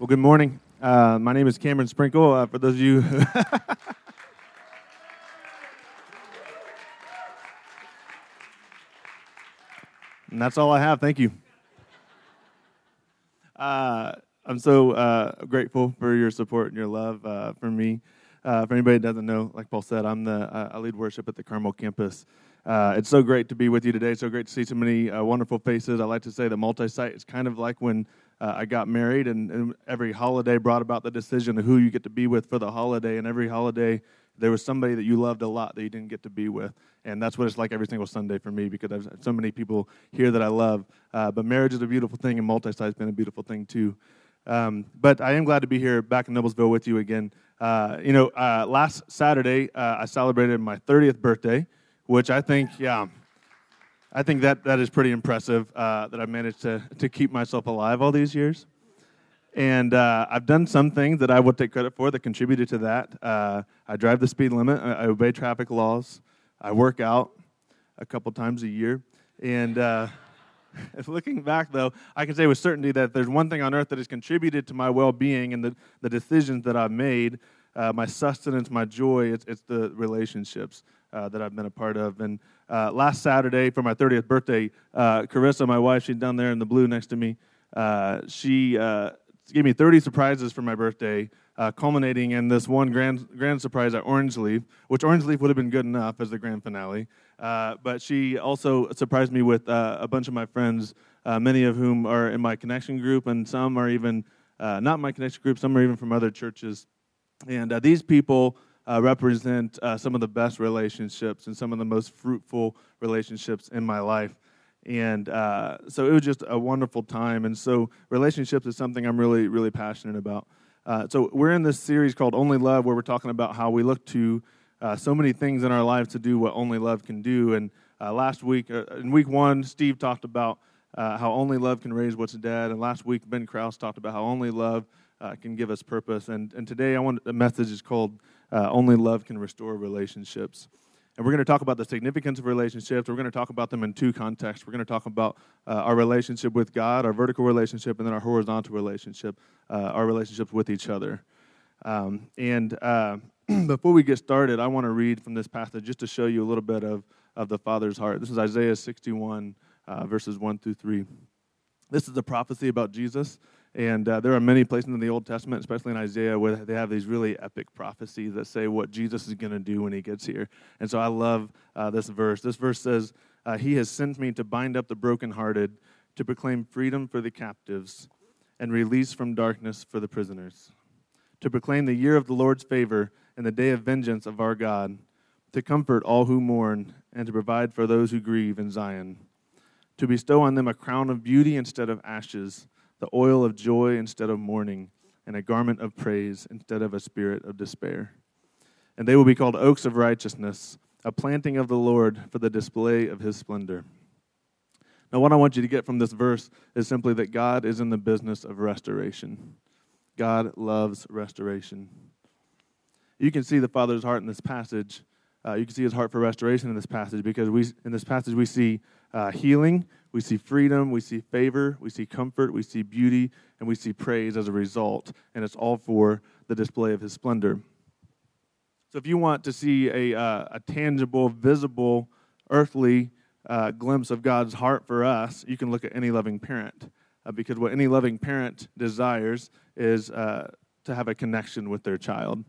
Well, good morning. Uh, my name is Cameron Sprinkle. Uh, for those of you, and that's all I have. Thank you. Uh, I'm so uh, grateful for your support and your love uh, for me. Uh, for anybody that doesn't know, like Paul said, I'm the I lead worship at the Carmel campus. it's so great to be with you today. So great to see so many wonderful faces. I like to say that multi-site is kind of like when uh, I got married, and, and, every holiday brought about the decision of who you get to be with for the holiday. And every holiday, there was somebody that you loved a lot that you didn't get to be with. And that's what it's like every single Sunday for me because I've so many people here that I love. Uh, but marriage is a beautiful thing, and multi site has been a beautiful thing too. Um, but I am glad to be here back in Noblesville with you again. Uh, you know, uh, last Saturday, uh, I celebrated my 30th birthday, which I think, yeah I think that, that is pretty impressive uh, that I've managed to, to keep myself alive all these years. And uh, I've done some things that I will take credit for that contributed to that. Uh, I drive the speed limit, I, I, obey traffic laws, I work out a couple times a year. And uh, looking back, though, I can say with certainty that there's one thing on earth that has contributed to my well being and the, the decisions that I've made, uh, my sustenance, my joy, it's, it's the relationships uh, that I've been a part of. And uh, last Saturday for my 30th birthday, uh, Carissa, my wife, she's down there in the blue next to me. Uh, she uh, gave me 30 surprises for my birthday, uh, culminating in this one grand, grand surprise at Orange Leaf, which Orange Leaf would have been good enough as the grand finale. But she also surprised me with a bunch of my friends, many of whom are in my connection group, and some are even not my connection group, some are even from other churches. And these people uh, represent uh, some of the best relationships and some of the most fruitful relationships in my life. And uh, so it was just a wonderful time. And so relationships is something I'm really, really passionate about. Uh, so we're in this series called Only Love, where we're talking about how we look to uh, so many things in our lives to do what only love can do. And uh, last week, in week one, Steve talked about how only love can raise what's dead. And last week, Ben Krause talked about how only love can give us purpose. And, and today, I want the message is called uh, only love can restore relationships. And we're going to talk about the significance of relationships. We're going to talk about them in two contexts. We're going to talk about uh, our relationship with God, our vertical relationship, and then our horizontal relationship, uh, our relationships with each other. Um, and uh, before we get started, I want to read from this passage just to show you a little bit of, of the Father's heart. This is Isaiah 61, uh, verses 1 through 3. This is a prophecy about Jesus. And uh, there are many places in the Old Testament, especially in Isaiah, where they have these really epic prophecies that say what Jesus is going to do when he gets here. And so I love uh, this verse. This verse says, uh, He has sent me to bind up the brokenhearted, to proclaim freedom for the captives, and release from darkness for the prisoners, to proclaim the year of the Lord's favor and the day of vengeance of our God, to comfort all who mourn, and to provide for those who grieve in Zion, to bestow on them a crown of beauty instead of ashes the oil of joy instead of mourning, and a garment of praise instead of a spirit of despair. And they will be called oaks of righteousness, a planting of the Lord for the display of his splendor. Now, what I want you to get from this verse is simply that God is in the business of restoration. God loves restoration. You can see the Father's heart in this passage. Uh, you can see his heart for restoration in this passage because we, in this passage we see uh, healing, we see freedom, we see favor, we see comfort, we see beauty, and we see praise as a result. And it's all for the display of his splendor. So if you want to see a, uh, a tangible, visible, earthly uh, glimpse of God's heart for us, you can look at any loving parent. Uh, because what any loving parent desires is uh, to have a connection with their child.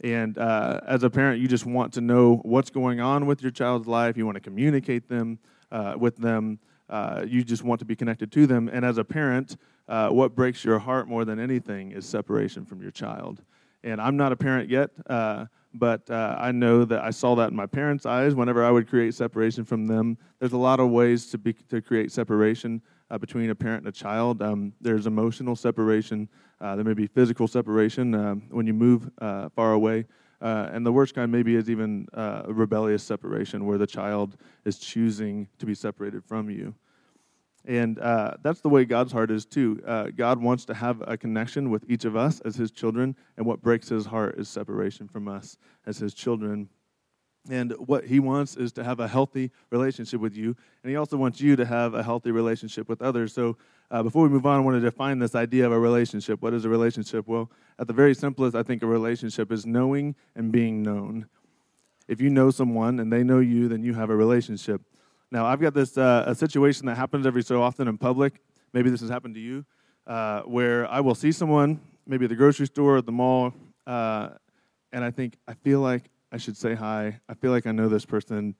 And uh, as a parent, you just want to know what's going on with your child's life. You want to communicate them uh, with them uh, you just want to be connected to them. And as a parent, uh, what breaks your heart more than anything is separation from your child. And I'm not a parent yet, uh, but uh, I know that I saw that in my parents' eyes whenever I would create separation from them. There's a lot of ways to, be, to create separation uh, between a parent and a child. Um, there's emotional separation, uh, there may be physical separation um, when you move far away. Uh, and the worst kind maybe is even uh, a rebellious separation where the child is choosing to be separated from you. And uh, that's the way God's heart is too. Uh, God wants to have a connection with each of us as His children, and what breaks His heart is separation from us as His children. And what He wants is to have a healthy relationship with you, and He also wants you to have a healthy relationship with others. So uh, before we move on, I want to define this idea of a relationship. What is a relationship? Well, at the very simplest, I think a relationship is knowing and being known. If you know someone and they know you, then you have a relationship. Now, I've got this uh, a situation that happens every so often in public. Maybe this has happened to you, uh, where I will see someone, maybe at the grocery store, at the mall, uh, and I think I feel like I should say hi. I feel like I know this person,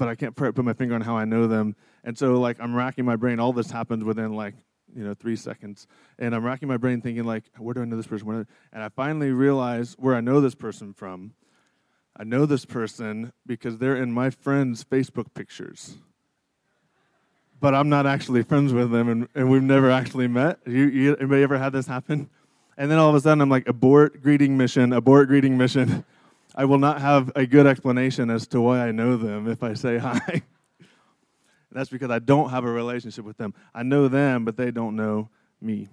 but I can't put my finger on how I know them. And so, like, I'm racking my brain. All this happens within like you know three seconds, and I'm racking my brain thinking like, where do I know this person? And I finally realize where I know this person from. I know this person because they're in my friend's Facebook pictures. But I'm not actually friends with them, and, and we've never actually met. You, you, anybody ever had this happen? And then all of a sudden, I'm like, abort greeting mission, abort greeting mission. I will not have a good explanation as to why I know them if I say hi. that's because I don't have a relationship with them. I know them, but they don't know me.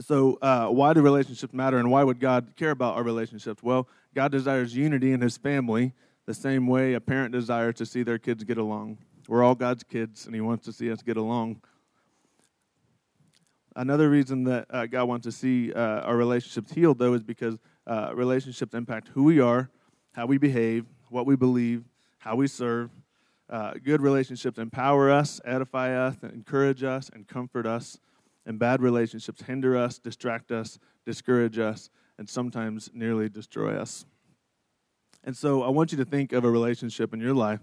So, uh, why do relationships matter, and why would God care about our relationships? Well, God desires unity in His family the same way a parent desires to see their kids get along. We're all God's kids, and He wants to see us get along. Another reason that uh, God wants to see uh, our relationships healed, though, is because uh, relationships impact who we are, how we behave, what we believe, how we serve. Uh, good relationships empower us, edify us, encourage us, and comfort us. And bad relationships hinder us, distract us, discourage us, and sometimes nearly destroy us. And so I want you to think of a relationship in your life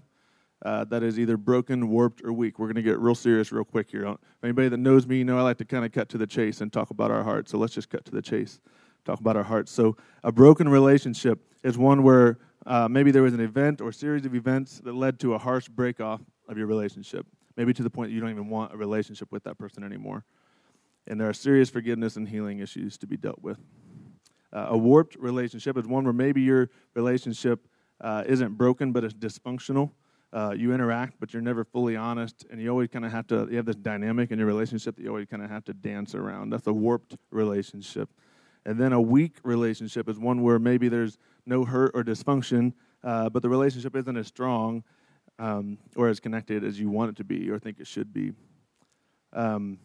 uh, that is either broken, warped, or weak. We're going to get real serious real quick here. Anybody that knows me, you know I like to kind of cut to the chase and talk about our hearts. So let's just cut to the chase talk about our hearts. So, a broken relationship is one where uh, maybe there was an event or series of events that led to a harsh break off of your relationship, maybe to the point that you don't even want a relationship with that person anymore. And there are serious forgiveness and healing issues to be dealt with. Uh, a warped relationship is one where maybe your relationship uh, isn't broken, but it's dysfunctional. Uh, you interact, but you're never fully honest, and you always kind of have to. You have this dynamic in your relationship that you always kind of have to dance around. That's a warped relationship. And then a weak relationship is one where maybe there's no hurt or dysfunction, uh, but the relationship isn't as strong um, or as connected as you want it to be or think it should be. Um,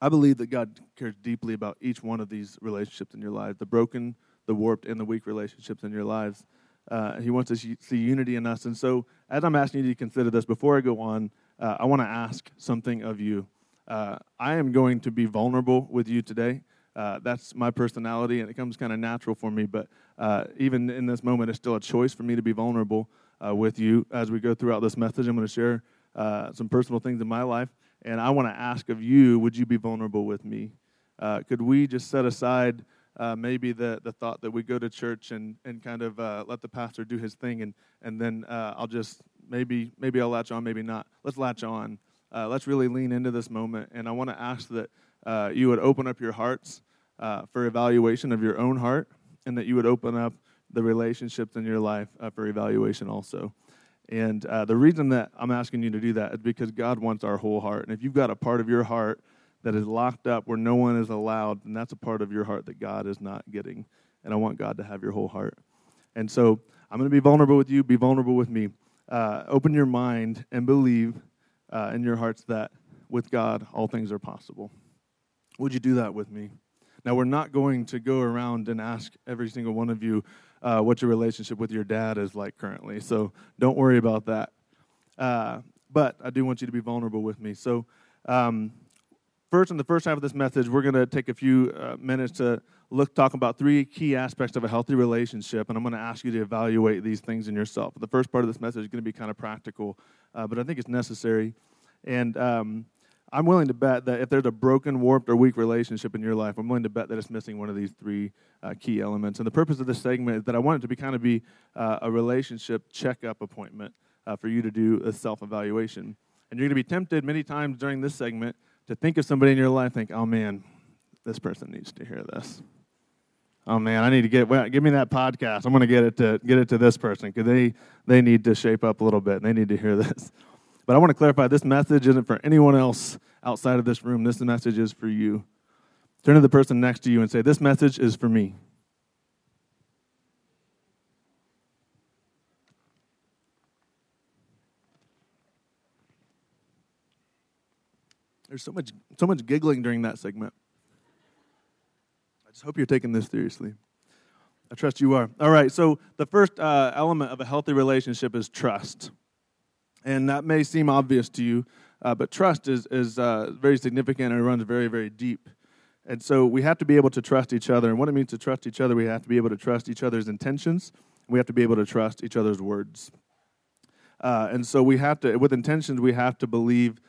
I believe that God cares deeply about each one of these relationships in your lives the broken, the warped, and the weak relationships in your lives. Uh, he wants to see unity in us. And so, as I'm asking you to consider this, before I go on, uh, I want to ask something of you. Uh, I am going to be vulnerable with you today. Uh, that's my personality, and it comes kind of natural for me. But uh, even in this moment, it's still a choice for me to be vulnerable uh, with you as we go throughout this message. I'm going to share uh, some personal things in my life, and I want to ask of you: Would you be vulnerable with me? Uh, could we just set aside? Uh, maybe the, the thought that we go to church and, and kind of let the pastor do his thing, and, and then I'll just maybe maybe I'll latch on, maybe not. Let's latch on. let's really lean into this moment, and I want to ask that uh, you would open up your hearts uh, for evaluation of your own heart, and that you would open up the relationships in your life uh, for evaluation also. And uh, the reason that I'm asking you to do that is because God wants our whole heart. And if you've got a part of your heart that is locked up where no one is allowed, then that's a part of your heart that God is not getting. And I want God to have your whole heart. And so I'm going to be vulnerable with you, be vulnerable with me. Uh, open your mind and believe uh, in your hearts that with God, all things are possible. Would you do that with me? Now, we're not going to go around and ask every single one of you uh, what your relationship with your dad is like currently, so don't worry about that. Uh, but I do want you to be vulnerable with me. So, um, first, in the first half of this message, we're going to take a few uh, minutes to look, talk about three key aspects of a healthy relationship, and I'm going to ask you to evaluate these things in yourself. The first part of this message is going to be kind of practical, uh, but I think it's necessary. And um, I'm willing to bet that if there's a broken, warped, or weak relationship in your life, I'm willing to bet that it's missing one of these three uh, key elements. And the purpose of this segment is that I want it to be kind of be uh, a relationship checkup appointment uh, for you to do a self evaluation. And you're going to be tempted many times during this segment to think of somebody in your life, think, oh man, this person needs to hear this. Oh man, I need to get well, give me that podcast. I'm going to get it to get it to this person because they they need to shape up a little bit and they need to hear this. But I want to clarify this message isn't for anyone else outside of this room. This message is for you. Turn to the person next to you and say, This message is for me. There's so much, so much giggling during that segment. I just hope you're taking this seriously. I trust you are. All right, so the first uh, element of a healthy relationship is trust. And that may seem obvious to you, uh, but trust is, is uh, very significant and it runs very, very deep. And so we have to be able to trust each other. And what it means to trust each other, we have to be able to trust each other's intentions. We have to be able to trust each other's words. Uh, and so we have to, with intentions, we have to believe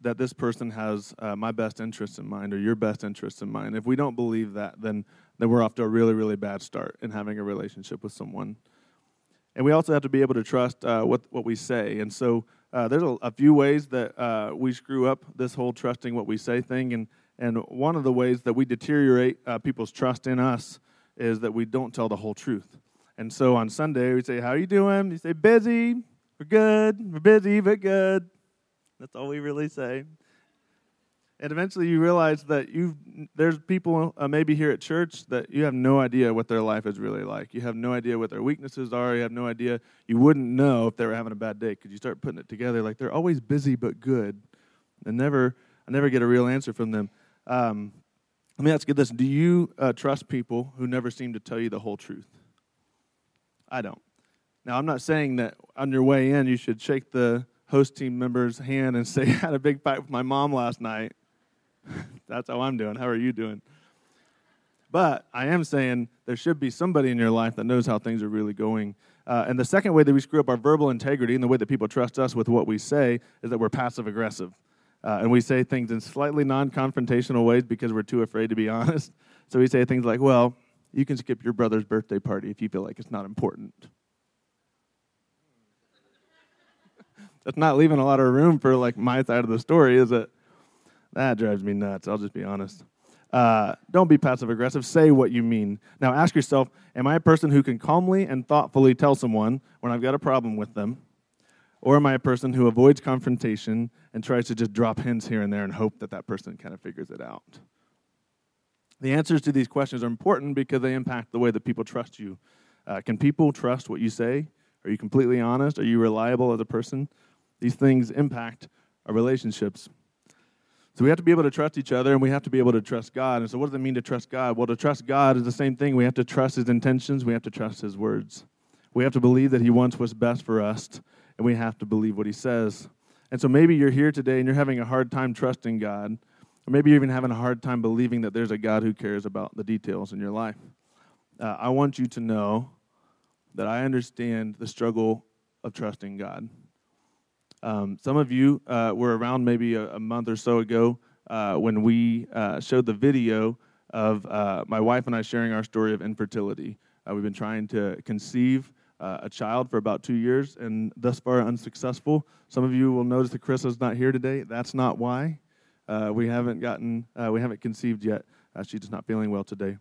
that this person has uh, my best interests in mind or your best interests in mind. If we don't believe that, then, then we're off to a really, really bad start in having a relationship with someone. And we also have to be able to trust uh, what, what we say. And so uh, there's a, a, few ways that uh, we screw up this whole trusting what we say thing. And, and one of the ways that we deteriorate uh, people's trust in us is that we don't tell the whole truth. And so on Sunday, we say, How are you doing? You say, Busy. We're good. We're busy, but good. That's all we really say. And eventually you realize that you there's people uh, maybe here at church that you have no idea what their life is really like. You have no idea what their weaknesses are. You have no idea. You wouldn't know if they were having a bad day because you start putting it together like they're always busy but good. And never, I never get a real answer from them. Um, let me ask you this: Do you uh, trust people who never seem to tell you the whole truth? I don't. Now, I'm not saying that on your way in you should shake the host team member's hand and say, I had a big fight with my mom last night. That's how I'm doing. How are you doing? But I am saying there should be somebody in your life that knows how things are really going. Uh, and the second way that we screw up our verbal integrity and the way that people trust us with what we say is that we're passive aggressive. Uh, and we say things in slightly non confrontational ways because we're too afraid to be honest. So we say things like, well, you can skip your brother's birthday party if you feel like it's not important. That's not leaving a lot of room for like my side of the story, is it? That drives me nuts. I'll just be honest. Uh, don't be passive aggressive. Say what you mean. Now ask yourself Am I a person who can calmly and thoughtfully tell someone when I've got a problem with them? Or am I a person who avoids confrontation and tries to just drop hints here and there and hope that that person kind of figures it out? The answers to these questions are important because they impact the way that people trust you. Uh, can people trust what you say? Are you completely honest? Are you reliable as a person? These things impact our relationships. So we have to be able to trust each other and we have to be able to trust God. And so, what does it mean to trust God? Well, to trust God is the same thing. We have to trust His intentions, we have to trust His words. We have to believe that He wants what's best for us, and we have to believe what He says. And so, maybe you're here today and you're having a hard time trusting God, or maybe you're even having a hard time believing that there's a God who cares about the details in your life. Uh, I want you to know that I understand the struggle of trusting God. Um, some of you uh, were around maybe a, a, month or so ago uh, when we uh, showed the video of uh, my wife and I sharing our story of infertility. Uh, we've been trying to conceive uh, a child for about two years and thus far unsuccessful. Some of you will notice that Chris is not here today. That's not why. we haven't gotten, we haven't conceived yet. she's just not feeling well today.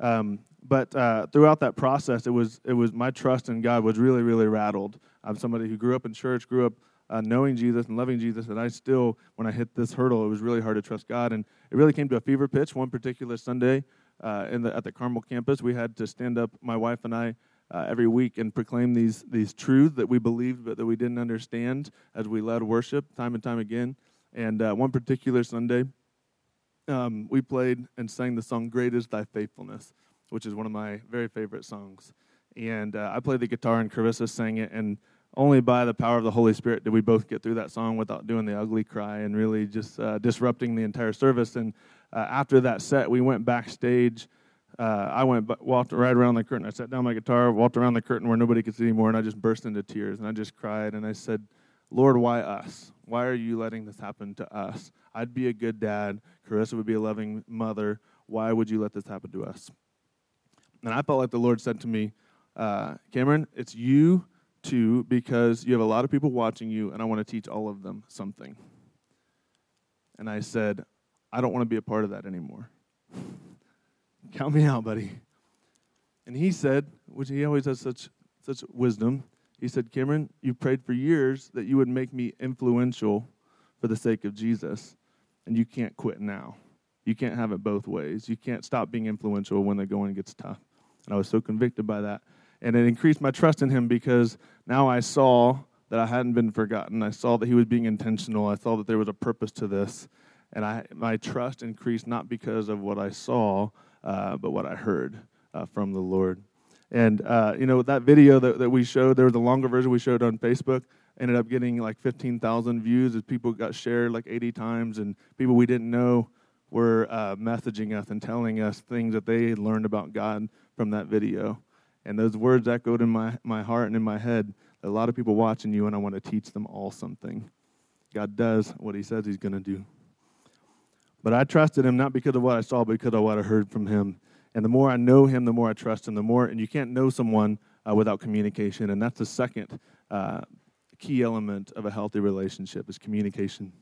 Um, but throughout that process, it was, it was my trust in God was really, really rattled. I'm somebody who grew up in church, grew up uh, knowing Jesus and loving Jesus that I still, when I hit this hurdle, it was really hard to trust God. And it really came to a fever pitch one particular Sunday uh, in the, at the Carmel campus. We had to stand up, my wife and I, uh, every week and proclaim these, these truths that we believed but that we didn't understand as we led worship time and time again. And uh, one particular Sunday, um, we played and sang the song Great is Thy Faithfulness, which is one of my very favorite songs. And uh, I played the guitar and Carissa sang it. And only by the power of the Holy Spirit did we both get through that song without doing the ugly cry and really just uh, disrupting the entire service. And uh, after that set, we went backstage. Uh, I went, walked right around the curtain. I sat down my guitar, walked around the curtain where nobody could see anymore, and I just burst into tears. And I just cried and I said, Lord, why us? Why are you letting this happen to us? I'd be a good dad. Carissa would be a loving mother. Why would you let this happen to us? And I felt like the Lord said to me, uh, Cameron, it's you too, because you have a lot of people watching you, and I want to teach all of them something. And I said, I don't want to be a part of that anymore. Count me out, buddy. And he said, which he always has such such wisdom, he said, Cameron, you prayed for years that you would make me influential for the sake of Jesus, and you can't quit now. You can't have it both ways. You can't stop being influential when the going gets tough. And I was so convicted by that and it increased my trust in him because now I saw that I hadn't been forgotten. I saw that he was being intentional. I saw that there was a purpose to this. and I, my trust increased not because of what I saw, uh, but what I heard uh, from the Lord. And, uh, you know, that video that, that we showed, there was a longer version we showed on Facebook, ended up getting like 15,000 views as people got shared like 80 times, and people we didn't know were uh, messaging us and telling us things that they had learned about God from that video. And those words echoed in my, my heart and in my head. A lot of people watching you, and I want to teach them all something. God does what He says He's going to do. But I trusted Him not because of what I saw, but because of what I heard from Him. And the more I know Him, the more I trust Him. The more, and you can't know someone uh, without communication. And that's the second uh, key element of a healthy relationship is communication.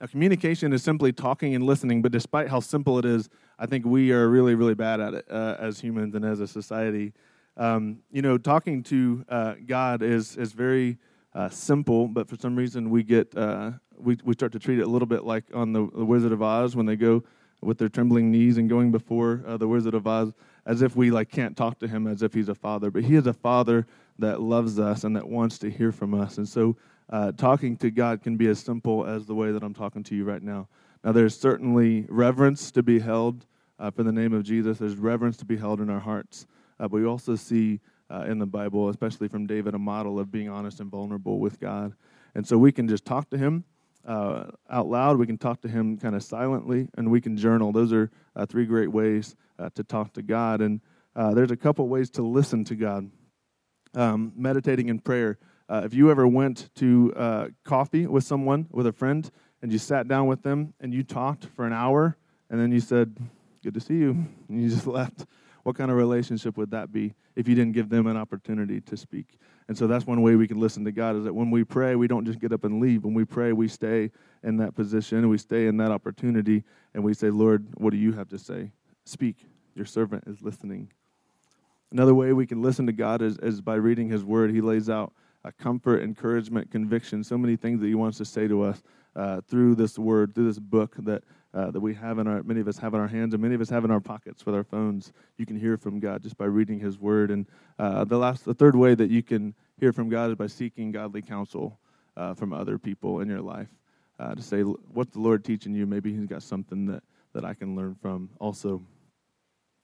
Now, communication is simply talking and listening, but despite how simple it is, I think we are really, really bad at it uh, as humans and as a society. Um, you know, talking to uh, God is is very uh, simple, but for some reason we get uh, we we start to treat it a little bit like on the, the, Wizard of Oz when they go with their trembling knees and going before uh, the Wizard of Oz, as if we like can't talk to him as if he's a father. But he is a father that loves us and that wants to hear from us, and so uh, talking to God can be as simple as the way that I'm talking to you right now. Now, there's certainly reverence to be held uh, for the name of Jesus. There's reverence to be held in our hearts. Uh, but we also see uh, in the Bible, especially from David, a model of being honest and vulnerable with God. And so we can just talk to Him uh, out loud. We can talk to Him kind of silently, and we can journal. Those are uh, three great ways to talk to God. And there's a couple ways to listen to God. Um, meditating in prayer. Uh, if you ever went to uh, coffee with someone, with a friend, and you sat down with them and you talked for an hour, and then you said, Good to see you, and you just left, what kind of relationship would that be if you didn't give them an opportunity to speak? And so that's one way we can listen to God is that when we pray, we don't just get up and leave. When we pray, we stay in that position and we stay in that opportunity and we say, Lord, what do you have to say? Speak. Your servant is listening. Another way we can listen to God is, is by reading His Word. He lays out uh, comfort, encouragement, conviction, so many things that He wants to say to us uh, through this Word, through this book that uh, that we have in our many of us have in our hands and many of us have in our pockets with our phones. You can hear from God just by reading His Word. And uh, the last, the third way that you can hear from God is by seeking godly counsel uh, from other people in your life uh, to say, "What's the Lord teaching you?" Maybe He's got something that that I can learn from also.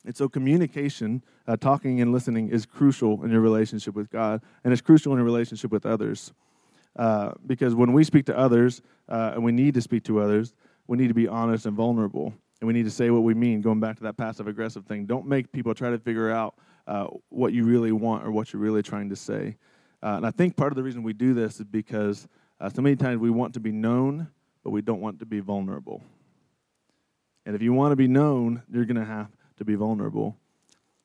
And so, communication, uh, talking and listening, is crucial in your relationship with God, and it's crucial in your relationship with others. Uh, because when we speak to others, uh, and we need to speak to others, we need to be honest and vulnerable, and we need to say what we mean. Going back to that passive aggressive thing, don't make people try to figure out uh, what you really want or what you're really trying to say. Uh, and I think part of the reason we do this is because uh, so many times we want to be known, but we don't want to be vulnerable. And if you want to be known, you're going to have to be vulnerable.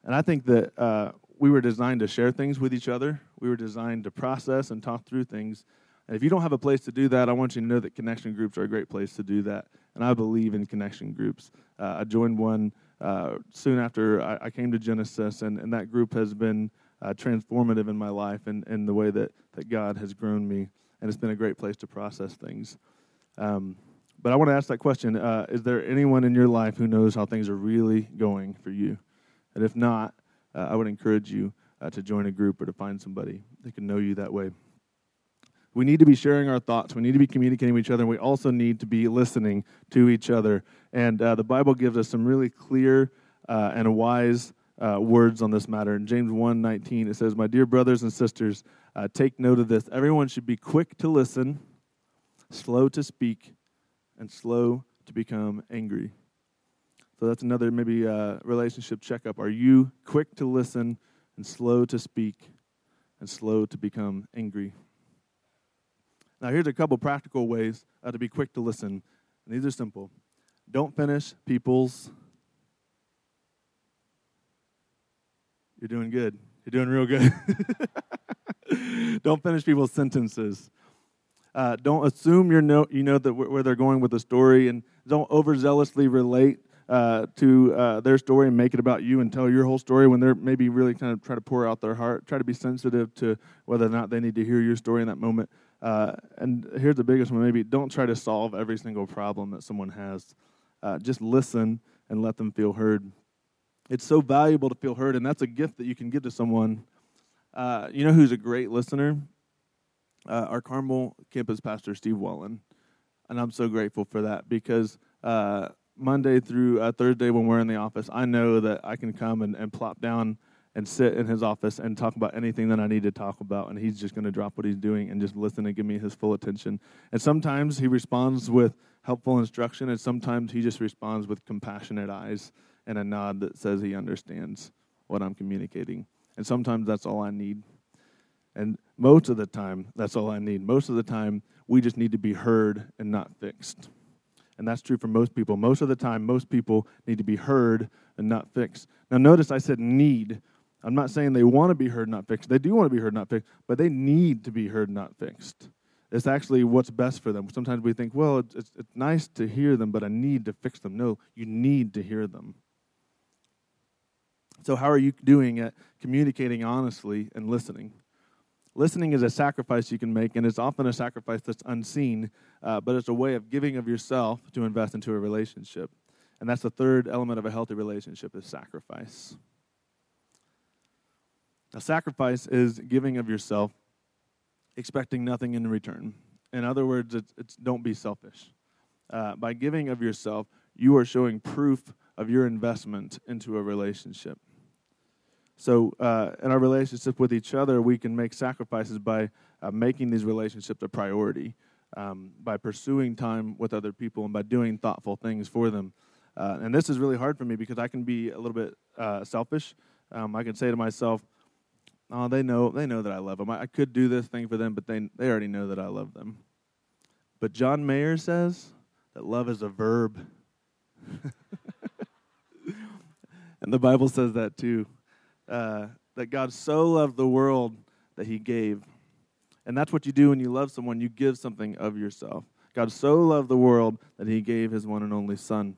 And I think that uh, we were designed to share things with each other. We were designed to process and talk through things. And if you don't have a place to do that, I want you to know that connection groups are a great place to do that. And I believe in connection groups. Uh, I joined one uh, soon after I, I, came to Genesis, and, and that group has been uh, transformative in my life and, and the way that, that God has grown me. And it's been a great place to process things. Um, but I want to ask that question uh, Is there anyone in your life who knows how things are really going for you? And if not, uh, I would encourage you uh, to join a group or to find somebody that can know you that way. We need to be sharing our thoughts. We need to be communicating with each other. And we also need to be listening to each other. And uh, the Bible gives us some really clear uh, and wise uh, words on this matter. In James 1 19, it says, My dear brothers and sisters, take note of this. Everyone should be quick to listen, slow to speak and slow to become angry. So that's another maybe uh, relationship checkup. Are you quick to listen and slow to speak and slow to become angry? Now, here's a couple practical ways uh, to be quick to listen. And these are simple. Don't finish people's. You're doing good. You're doing real good. Don't finish people's sentences. Uh, don't assume you know, you know that where they're going with the story, and don't overzealously relate uh, to uh, their story and make it about you and tell your whole story when they're maybe really kind of try to pour out their heart. Try to be sensitive to whether or not they need to hear your story in that moment. Uh, and here's the biggest one maybe don't try to solve every single problem that someone has. Uh, just listen and let them feel heard. It's so valuable to feel heard, and that's a gift that you can give to someone. Uh, you know who's a great listener? Uh, our Carmel campus pastor, Steve Wallen. And I'm so grateful for that because uh, Monday through uh, Thursday when we're in the office, I know that I can come and, and plop down and sit in his office and talk about anything that I need to talk about. And he's just going to drop what he's doing and just listen and give me his full attention. And sometimes he responds with helpful instruction, and sometimes he just responds with compassionate eyes and a nod that says he understands what I'm communicating. And sometimes that's all I need. And most of the time, that's all I need. Most of the time, we just need to be heard and not fixed. And that's true for most people. Most of the time, most people need to be heard and not fixed. Now, notice I said need. I'm not saying they want to be heard, not fixed. They do want to be heard, not fixed, but they need to be heard, not fixed. It's actually what's best for them. Sometimes we think, well, it's, it's, it's nice to hear them, but I need to fix them. No, you need to hear them. So, how are you doing at communicating honestly and listening? Listening is a sacrifice you can make, and it's often a sacrifice that's unseen, uh, but it's a way of giving of yourself to invest into a relationship. And that's the third element of a healthy relationship is sacrifice. A sacrifice is giving of yourself, expecting nothing in return. In other words, it's, it's don't be selfish. Uh, by giving of yourself, you are showing proof of your investment into a relationship. So, uh, in our relationship with each other, we can make sacrifices by uh, making these relationships a priority, um, by pursuing time with other people, and by doing thoughtful things for them. Uh, and this is really hard for me because I can be a little bit uh, selfish. Um, I can say to myself, "Oh, they know they know that I love them. I, I could do this thing for them, but they they already know that I love them." But John Mayer says that love is a verb, and the Bible says that too uh, that God so loved the world that he gave. And that's what you do when you love someone, you give something of yourself. God so loved the world that he gave his one and only Son.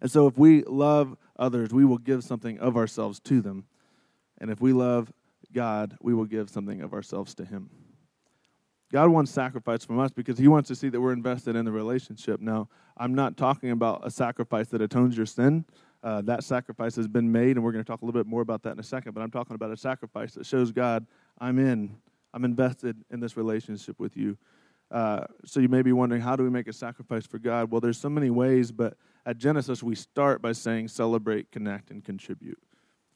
And so if we love others, we will give something of ourselves to them. And if we love God, we will give something of ourselves to him. God wants sacrifice from us because he wants to see that we're invested in the relationship. Now, I'm not talking about a sacrifice that atones your sin. Uh, that sacrifice has been made, and we're going to talk a little bit more about that in a second. But I'm talking about a sacrifice that shows God, I'm in, I'm invested in this relationship with you. Uh, so you may be wondering, how do we make a sacrifice for God? Well, there's so many ways, but at Genesis, we start by saying celebrate, connect, and contribute.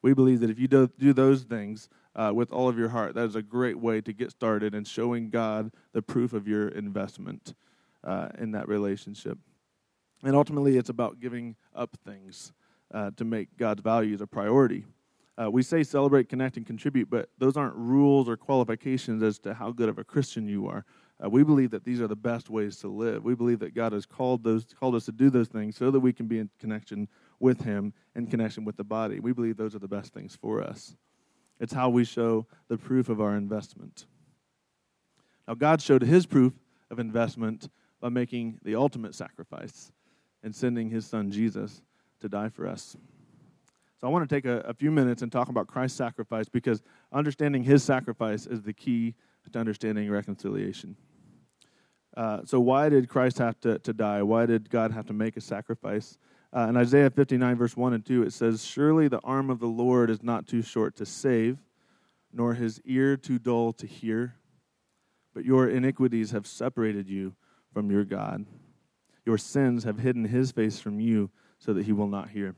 We believe that if you do, do those things uh, with all of your heart, that is a great way to get started in showing God the proof of your investment uh, in that relationship. And ultimately, it's about giving up things uh, to make God's values a priority. Uh, we say celebrate, connect, and contribute, but those aren't rules or qualifications as to how good of a Christian you are. Uh, we believe that these are the best ways to live. We believe that God has called those called us to do those things so that we can be in connection with Him and connection with the body. We believe those are the best things for us. It's how we show the proof of our investment. Now, God showed His proof of investment by making the ultimate sacrifice and sending His Son Jesus to die for us. So I want to take a, a few minutes and talk about Christ's sacrifice because understanding his sacrifice is the key to understanding reconciliation. Uh, so, why did Christ have to, to die? Why did God have to make a sacrifice? Uh, in Isaiah 59, verse 1 and 2, it says, Surely the arm of the Lord is not too short to save, nor his ear too dull to hear, but your iniquities have separated you from your God. Your sins have hidden his face from you so that he will not hear.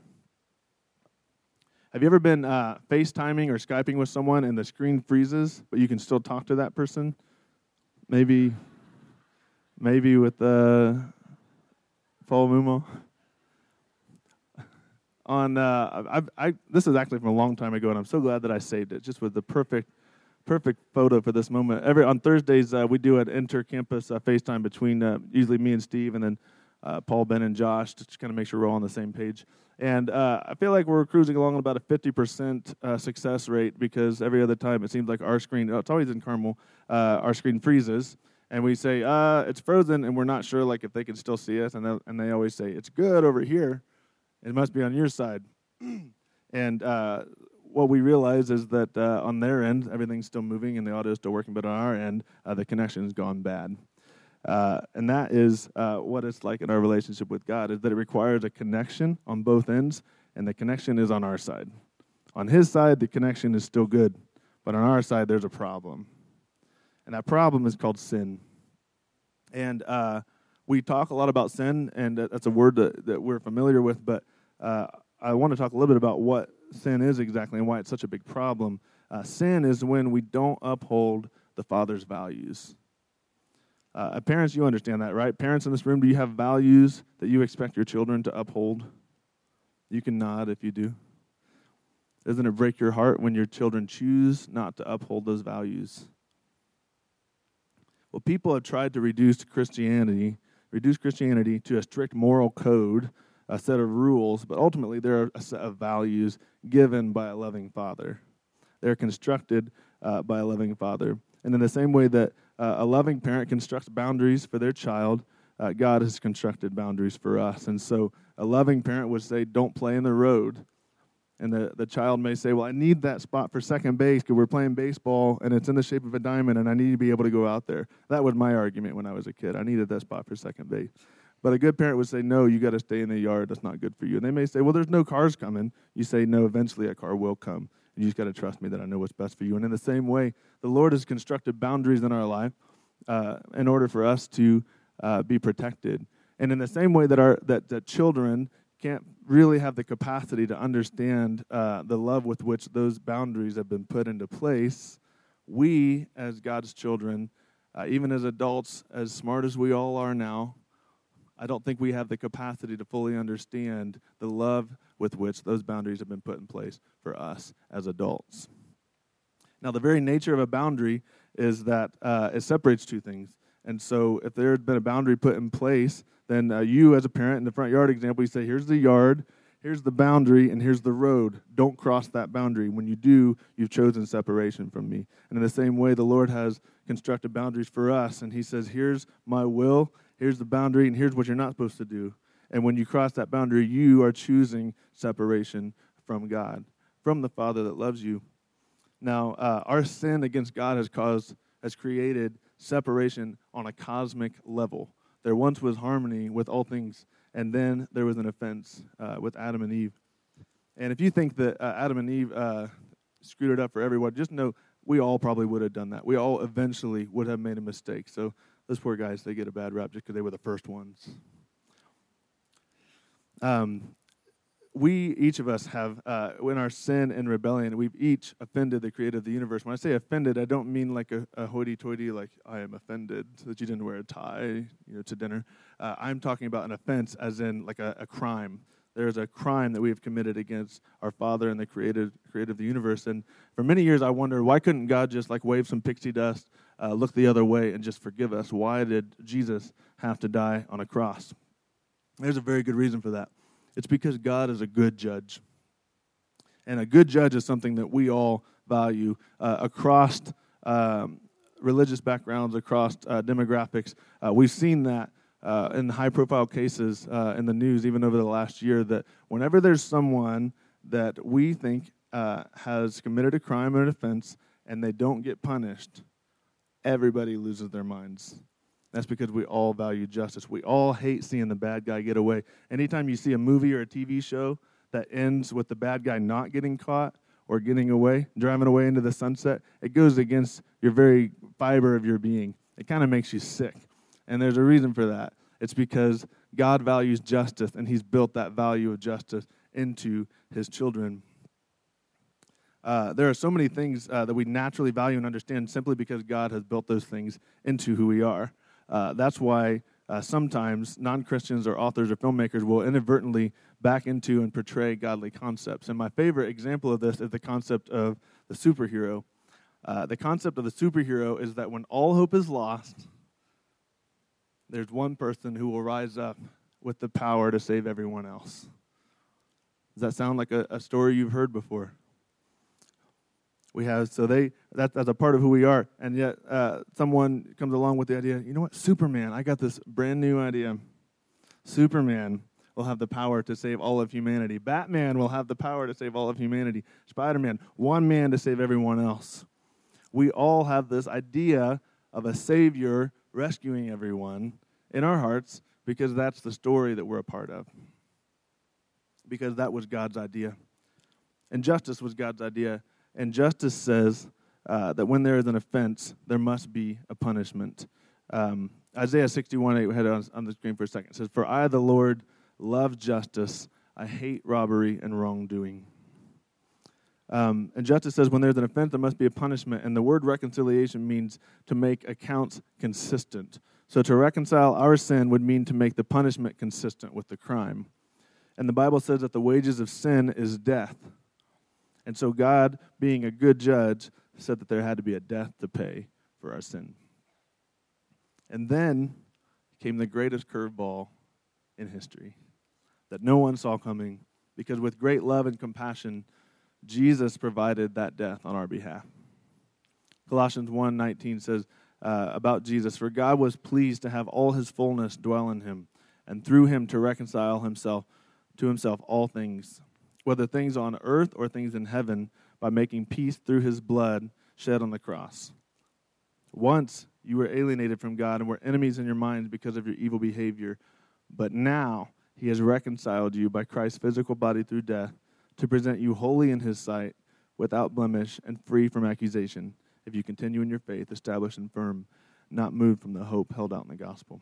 Have you ever been uh, FaceTiming or Skyping with someone and the screen freezes, but you can still talk to that person? Maybe, maybe with uh, Paul Mumo. On, uh, I, I, this is actually from a long time ago, and I'm so glad that I saved it. Just with the perfect, perfect photo for this moment. Every on Thursdays, uh, we do an inter-campus uh, FaceTime between uh, usually me and Steve, and then uh, Paul, Ben, and Josh to kind of make sure we're all on the same page. And uh, I feel like we're cruising along at about a 50% uh, success rate because every other time it seems like our screen, oh, it's always in Carmel, uh, our screen freezes. And we say, uh, it's frozen, and we're not sure like if they can still see us. And they, and they always say, it's good over here. It must be on your side. and uh, what we realize is that on their end, everything's still moving and the audio is still working, but on our end, the connection's gone bad. Uh, and that is uh, what it's like in our relationship with God, is that it requires a connection on both ends, and the connection is on our side. On his side, the connection is still good, but on our side, there's a problem. And that problem is called sin. And uh, we talk a lot about sin, and that's a word that, that we're familiar with, but uh, I want to talk a little bit about what sin is exactly and why it's such a big problem. Uh, sin is when we don't uphold the Father's values. Uh, parents, you understand that, right? Parents in this room, do you have values that you expect your children to uphold? You can nod if you do. Doesn't it break your heart when your children choose not to uphold those values? Well, people have tried to reduce Christianity, reduce Christianity to a strict moral code, a set of rules, but ultimately they're a set of values given by a loving Father. They're constructed uh, by a loving Father. And in the same way that uh, a loving parent constructs boundaries for their child, uh, God has constructed boundaries for us. And so a loving parent would say, Don't play in the road. And the, the child may say, Well, I need that spot for second base because we're playing baseball and it's in the shape of a diamond and I need to be able to go out there. That was my argument when I was a kid. I needed that spot for second base. But a good parent would say, No, you got to stay in the yard. That's not good for you. And they may say, Well, there's no cars coming. You say, No, eventually a car will come. You just got to trust me that I know what's best for you. And in the same way, the Lord has constructed boundaries in our life uh, in order for us to uh, be protected. And in the same way that, our, that, that children can't really have the capacity to understand uh, the love with which those boundaries have been put into place, we, as God's children, uh, even as adults, as smart as we all are now, I don't think we have the capacity to fully understand the love with which those boundaries have been put in place for us as adults. Now, the very nature of a boundary is that uh, it separates two things. And so, if there had been a boundary put in place, then uh, you, as a parent, in the front yard example, you say, here's the yard, here's the boundary, and here's the road. Don't cross that boundary. When you do, you've chosen separation from me. And in the same way, the Lord has constructed boundaries for us. And He says, here's my will, here's the boundary, and here's what you're not supposed to do. And when you cross that boundary, you are choosing separation from God, from the Father that loves you. Now, uh, our sin against God has caused, has created separation on a cosmic level. There once was harmony with all things, and then there was an offense uh, with Adam and Eve. And if you think that uh, Adam and Eve uh, screwed it up for everyone, just know we all probably would have done that. We all eventually would have made a mistake. So those poor guys, they get a bad rap just because they were the first ones. Um, we each of us have uh, in our sin and rebellion we've each offended the creator of the universe. When i say offended i don't mean like a, a hoity-toity like i am offended that you didn't wear a tie you know to dinner. Uh, i'm talking about an offense as in like a, a crime. There's a crime that we have committed against our father and the creator, creator of the universe. And for many years i wondered why couldn't god just like wave some pixie dust uh, look the other way and just forgive us? Why did jesus have to die on a cross there's a very good reason for that it's because God is a good judge. And a good judge is something that we all value uh, across um, religious backgrounds, across uh, demographics. Uh, we've seen that uh, in high profile cases uh, in the news, even over the last year, that whenever there's someone that we think uh, has committed a crime or an offense and they don't get punished, everybody loses their minds. That's because we all value justice. We all hate seeing the bad guy get away. Anytime you see a movie or a TV show that ends with the bad guy not getting caught or getting away, driving away into the sunset, it goes against your very fiber of your being. It kind of makes you sick. And there's a reason for that. It's because God values justice, and He's built that value of justice into His children. Uh, there are so many things uh, that we naturally value and understand simply because God has built those things into who we are. Uh, that's why uh, sometimes non Christians or authors or filmmakers will inadvertently back into and portray godly concepts. And my favorite example of this is the concept of the superhero. Uh, the concept of the superhero is that when all hope is lost, there's one person who will rise up with the power to save everyone else. Does that sound like a, a story you've heard before? We have. So they that, that's a part of who we are. And yet, uh, someone comes along with the idea. You know what? Superman. I got this brand new idea. Superman will have the power to save all of humanity. Batman will have the power to save all of humanity. Spider Man, one man to save everyone else. We all have this idea of a savior rescuing everyone in our hearts because that's the story that we're a part of. Because that was God's idea. And justice was God's idea and justice says uh, that when there is an offense, there must be a punishment. Um, Isaiah 61 8, we had it on, on the screen for a second. It says, For I, the Lord, love justice. I hate robbery and wrongdoing. Um, and justice says when there's an offense, there must be a punishment. And the word reconciliation means to make accounts consistent. So to reconcile our sin would mean to make the punishment consistent with the crime. And the Bible says that the wages of sin is death. And so God, being a good judge, said that there had to be a death to pay for our sin. And then came the greatest curveball in history that no one saw coming because with great love and compassion, Jesus provided that death on our behalf. Colossians 1:19 says uh, about Jesus, "For God was pleased to have all his fullness dwell in him, and through him to reconcile himself to himself all things, whether things on earth or things in heaven, by making peace through his blood shed on the cross." Once you were alienated from God and were enemies in your minds because of your evil behavior, but now he has reconciled you by Christ's physical body through death to present you holy in his sight, without blemish, and free from accusation, if you continue in your faith, established and firm, not moved from the hope held out in the gospel.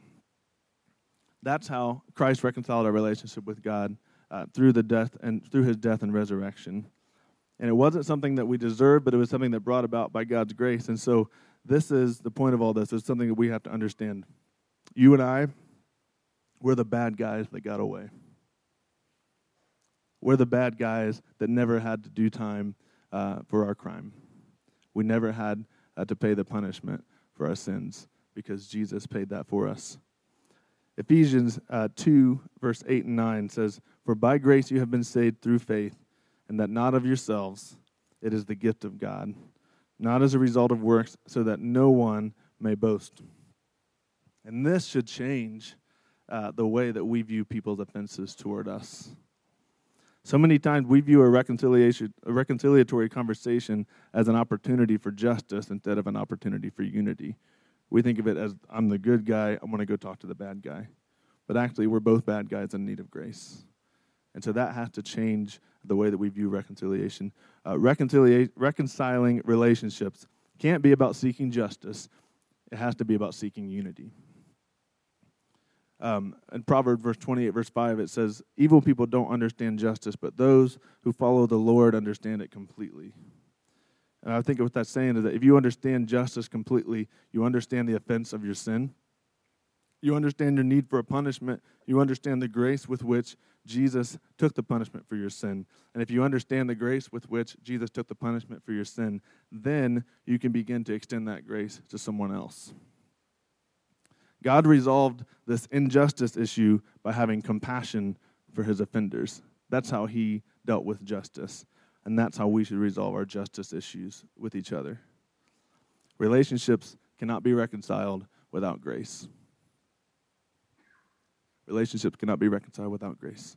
That's how Christ reconciled our relationship with God uh, through the death and through his death and resurrection. And it wasn't something that we deserved, but it was something that brought about by God's grace. And so this is the point of all this. It's something that we have to understand. You and I, we're the bad guys that got away. We're the bad guys that never had to do time uh, for our crime. We never had uh, to pay the punishment for our sins because Jesus paid that for us. Ephesians uh, 2, verse 8 and 9 says, For by grace you have been saved through faith, and that not of yourselves, it is the gift of God, not as a result of works, so that no one may boast. And this should change uh, the way that we view people's offenses toward us. So many times we view a reconciliation, a reconciliatory conversation as an opportunity for justice instead of an opportunity for unity. We think of it as I'm the good guy, I'm going to go talk to the bad guy. But actually, we're both bad guys in need of grace. And so that has to change the way that we view reconciliation. Uh, reconcilia- reconciling relationships can't be about seeking justice, it has to be about seeking unity. Um, in Proverbs verse 28, verse 5, it says, Evil people don't understand justice, but those who follow the Lord understand it completely. And I think what that's saying is that if you understand justice completely, you understand the offense of your sin. You understand your need for a punishment. You understand the grace with which Jesus took the punishment for your sin. And if you understand the grace with which Jesus took the punishment for your sin, then you can begin to extend that grace to someone else. God resolved this injustice issue by having compassion for his offenders. That's how he dealt with justice. And that's how we should resolve our justice issues with each other. Relationships cannot be reconciled without grace. Relationships cannot be reconciled without grace.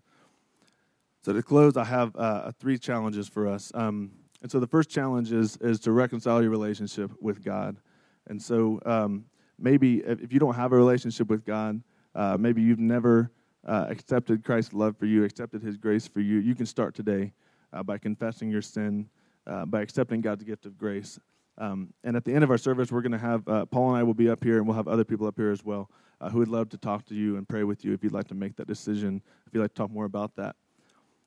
So to close, I have uh, three challenges for us. Um, and so the first challenge is, is to reconcile your relationship with God. And so um, maybe if you don't have a relationship with God, uh, maybe you've never uh, accepted Christ's love for you, accepted His grace for you, you can start today uh, by confessing your sin, uh, by accepting God's gift of grace. Um, and at the end of our service, we're going to have uh, Paul and I will be up here, and we'll have other people up here as well uh, who would love to talk to you and pray with you if you'd like to make that decision, if you'd like to talk more about that.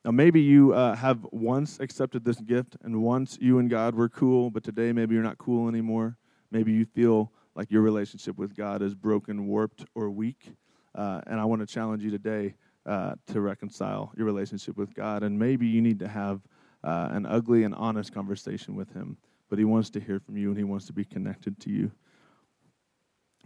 Now, maybe you have once accepted this gift, and once you and God were cool, but today maybe you're not cool anymore. Maybe you feel like your relationship with God is broken, warped, or weak. Uh, and I want to challenge you today uh, to reconcile your relationship with God. And maybe you need to have uh, an ugly and honest conversation with Him, but He wants to hear from you and He wants to be connected to you.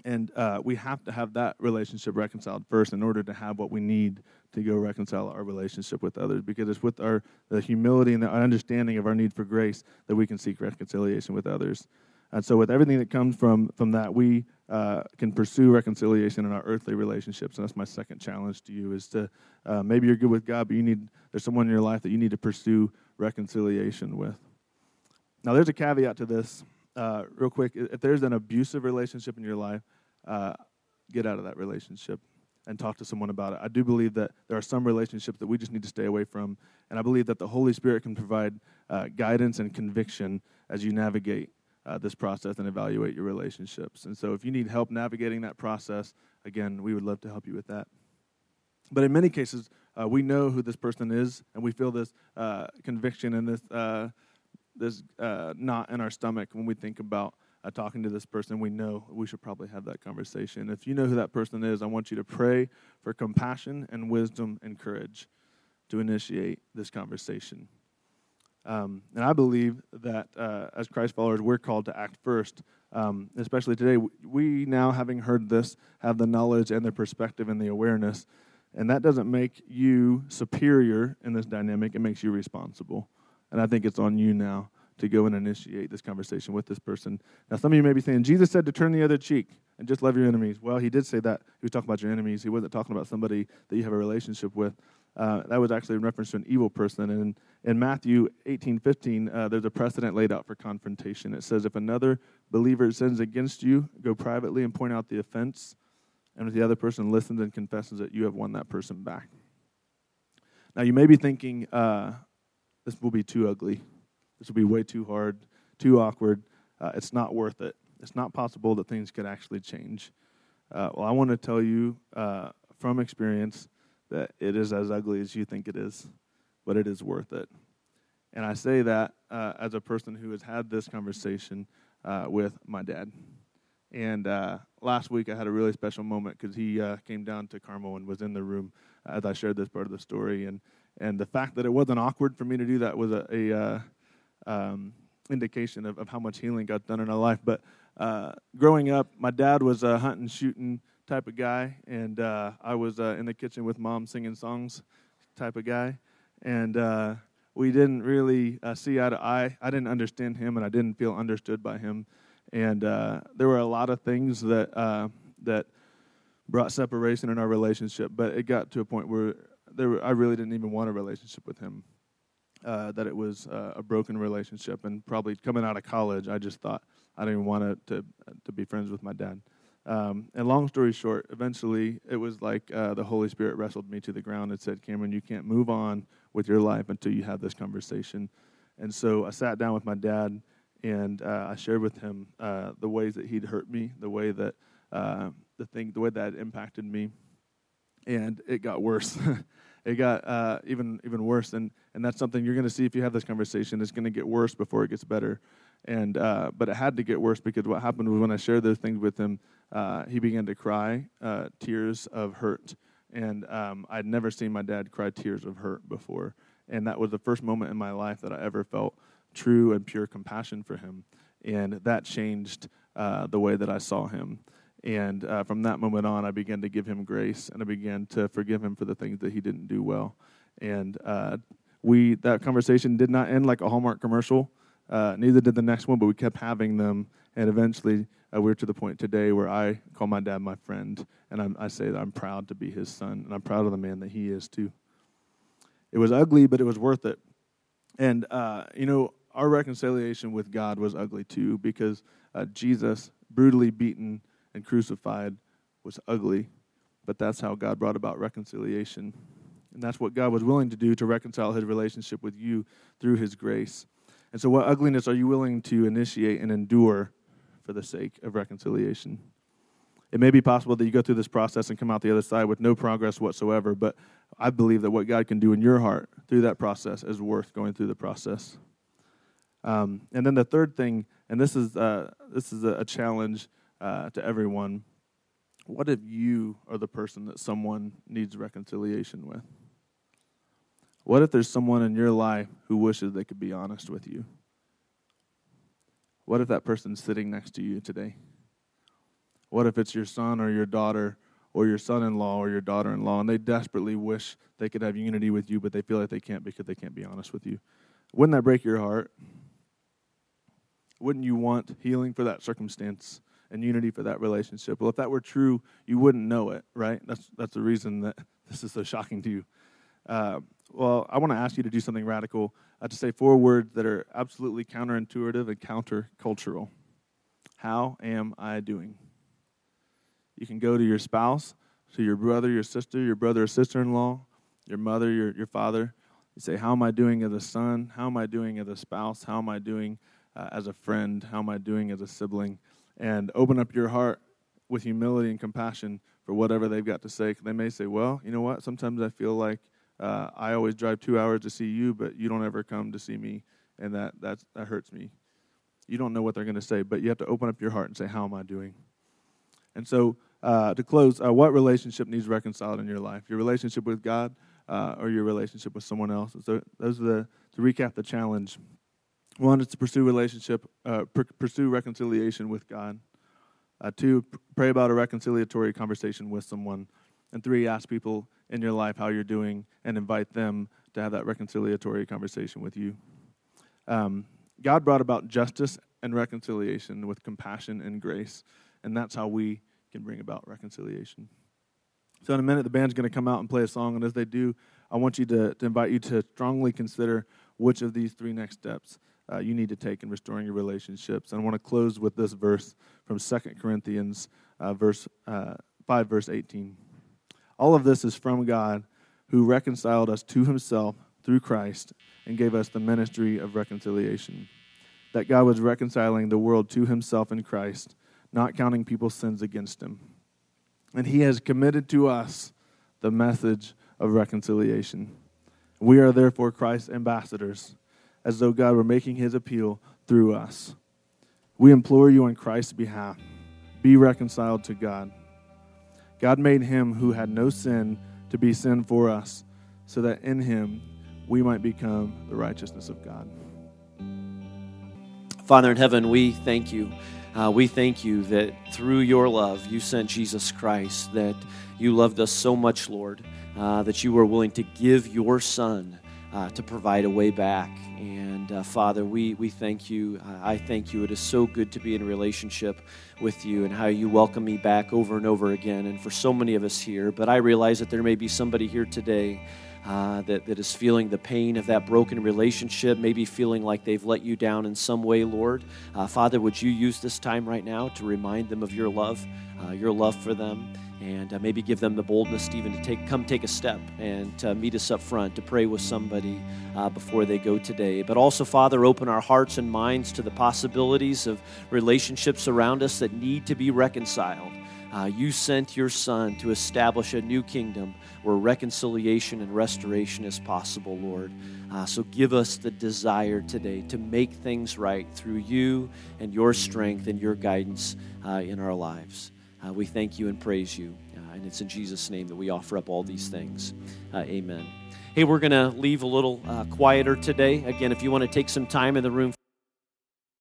And uh, we have to have that relationship reconciled first in order to have what we need to go reconcile our relationship with others. Because it's with our the humility and the understanding of our need for grace that we can seek reconciliation with others. And so, with everything that comes from, from that, we uh, can pursue reconciliation in our earthly relationships. And that's my second challenge to you: is to uh, maybe you're good with God, but you need there's someone in your life that you need to pursue reconciliation with. Now, there's a caveat to this, uh, real quick. If there's an abusive relationship in your life, uh, get out of that relationship and talk to someone about it. I do believe that there are some relationships that we just need to stay away from, and I believe that the Holy Spirit can provide uh, guidance and conviction as you navigate uh, this process and evaluate your relationships. And so, if you need help navigating that process, again, we would love to help you with that. But in many cases, uh, we know who this person is, and we feel this uh, conviction and this this uh, knot in our stomach when we think about uh, talking to this person. We know we should probably have that conversation. If you know who that person is, I want you to pray for compassion and wisdom and courage to initiate this conversation. Um, and I believe that uh, as Christ followers, we're called to act first. Um, especially today, we now, having heard this, have the knowledge and the perspective and the awareness. And that doesn't make you superior in this dynamic, it makes you responsible. And I think it's on you now to go and initiate this conversation with this person. Now, some of you may be saying, Jesus said to turn the other cheek and just love your enemies. Well, he did say that. He was talking about your enemies. He wasn't talking about somebody that you have a relationship with. Uh, that was actually in reference to an evil person. And in, in Matthew 18 15, uh, there's a precedent laid out for confrontation. It says, If another believer sins against you, go privately and point out the offense. And if the other person listens and confesses it, you have won that person back. Now, you may be thinking, uh, this will be too ugly. This will be way too hard, too awkward. Uh, it's not worth it. It's not possible that things could actually change. Uh, well, I want to tell you uh, from experience that it is as ugly as you think it is, but it is worth it. And I say that uh, as a person who has had this conversation uh, with my dad. And uh, last week I had a really special moment because he came down to Carmel and was in the room as I shared this part of the story. And, and the fact that it wasn't awkward for me to do that was a, a uh, um, indication of, of how much healing got done in our life. But uh, growing up, my dad was a hunting, shooting type of guy, and uh, I was uh, in the kitchen with mom singing songs type of guy. And uh, we didn't really uh, see eye to eye. I didn't understand him, and I didn't feel understood by him. And uh, there were a lot of things that that brought separation in our relationship. But it got to a point where there I really didn't even want a relationship with him. that it was a broken relationship, and probably coming out of college, I just thought I didn't even want to to be friends with my dad. Um, and long story short, eventually it was like uh, the Holy Spirit wrestled me to the ground and said, Cameron, you can't move on with your life until you have this conversation. And so I sat down with my dad and uh, I shared with him uh, the ways that he'd hurt me, the way that uh, the thing, the way that impacted me, and it got worse. it got uh, even even worse, and and that's something you're going to see if you have this conversation. It's going to get worse before it gets better, and uh, but it had to get worse because what happened was when I shared those things with him, uh, he began to cry uh, tears of hurt. And um, I'd never seen my dad cry tears of hurt before. And that was the first moment in my life that I ever felt true and pure compassion for him. And that changed uh, the way that I saw him. And uh, from that moment on, I began to give him grace and I began to forgive him for the things that he didn't do well. And uh, we that conversation did not end like a Hallmark commercial. Uh, neither did the next one, but we kept having them. And eventually, uh, we're to the point today where I call my dad my friend, and I'm, i say that I'm proud to be his son, and I'm proud of the man that he is too. It was ugly, but it was worth it. And, uh, you know, our reconciliation with God was ugly too, because uh, Jesus, brutally beaten and crucified, was ugly, but that's how God brought about reconciliation. And that's what God was willing to do to reconcile his relationship with you through his grace. And so, what ugliness are you willing to initiate and endure for the sake of reconciliation. It may be possible that you go through this process and come out the other side with no progress whatsoever, but I believe that what God can do in your heart through that process is worth going through the process. Um, and then the third thing, and this is uh, this is a, a challenge uh, to everyone. What if you are the person that someone needs reconciliation with? What if there's someone in your life who wishes they could be honest with you? What if that person's sitting next to you today? What if it's your son or your daughter or your son in law or your daughter in law and they desperately wish they could have unity with you, but they feel like they can't because they can't be honest with you? Wouldn't that break your heart? Wouldn't you want healing for that circumstance and unity for that relationship? Well, if that were true, you wouldn't know it, right? That's, that's the reason that this is so shocking to you. Uh, well, I want to ask you to do something radical uh, to say four words that are absolutely counterintuitive and countercultural. How am I doing? You can go to your spouse, to your brother, your sister, your brother or sister in law, your mother, your, your father. You say, How am I doing as a son? How am I doing as a spouse? How am I doing uh, as a friend? How am I doing as a sibling? And open up your heart with humility and compassion for whatever they've got to say. They may say, Well, you know what? Sometimes I feel like uh, I always drive two hours to see you, but you don't ever come to see me. And that, that, that hurts me. You don't know what they're going to say, but you have to open up your heart and say, How am I doing? And so, uh, to close, uh, what relationship needs reconciled in your life? Your relationship with God uh, or your relationship with someone else? So, those are the, to recap the challenge. One is to pursue relationship, uh, pr- pursue reconciliation with God. Uh, two, pray about a reconciliatory conversation with someone. And three, ask people in your life how you're doing and invite them to have that reconciliatory conversation with you. Um, God brought about justice and reconciliation with compassion and grace, and that's how we can bring about reconciliation. So, in a minute, the band's going to come out and play a song, and as they do, I want you to, to invite you to strongly consider which of these three next steps uh, you need to take in restoring your relationships. And I want to close with this verse from 2 Corinthians uh, verse, uh, 5, verse 18. All of this is from God who reconciled us to himself through Christ and gave us the ministry of reconciliation. That God was reconciling the world to himself in Christ, not counting people's sins against him. And he has committed to us the message of reconciliation. We are therefore Christ's ambassadors, as though God were making his appeal through us. We implore you on Christ's behalf be reconciled to God. God made him who had no sin to be sin for us, so that in him we might become the righteousness of God. Father in heaven, we thank you. Uh, we thank you that through your love, you sent Jesus Christ, that you loved us so much, Lord, uh, that you were willing to give your Son uh, to provide a way back. And uh, Father, we, we thank you. Uh, I thank you. It is so good to be in relationship with you and how you welcome me back over and over again. And for so many of us here, but I realize that there may be somebody here today. Uh, that, that is feeling the pain of that broken relationship, maybe feeling like they've let you down in some way, Lord. Uh, Father, would you use this time right now to remind them of your love, uh, your love for them? And uh, maybe give them the boldness even to take come take a step and uh, meet us up front to pray with somebody uh, before they go today. But also father open our hearts and minds to the possibilities of relationships around us that need to be reconciled. Uh, you sent your son to establish a new kingdom where reconciliation and restoration is possible lord. Uh, so give us the desire today to make things right through you and your strength and your guidance in our lives uh, we thank you and praise you. Uh, and it's in Jesus' name that we offer up all these things. Uh, amen. Hey, we're going to leave a little uh, quieter today. Again, if you want to take some time in the room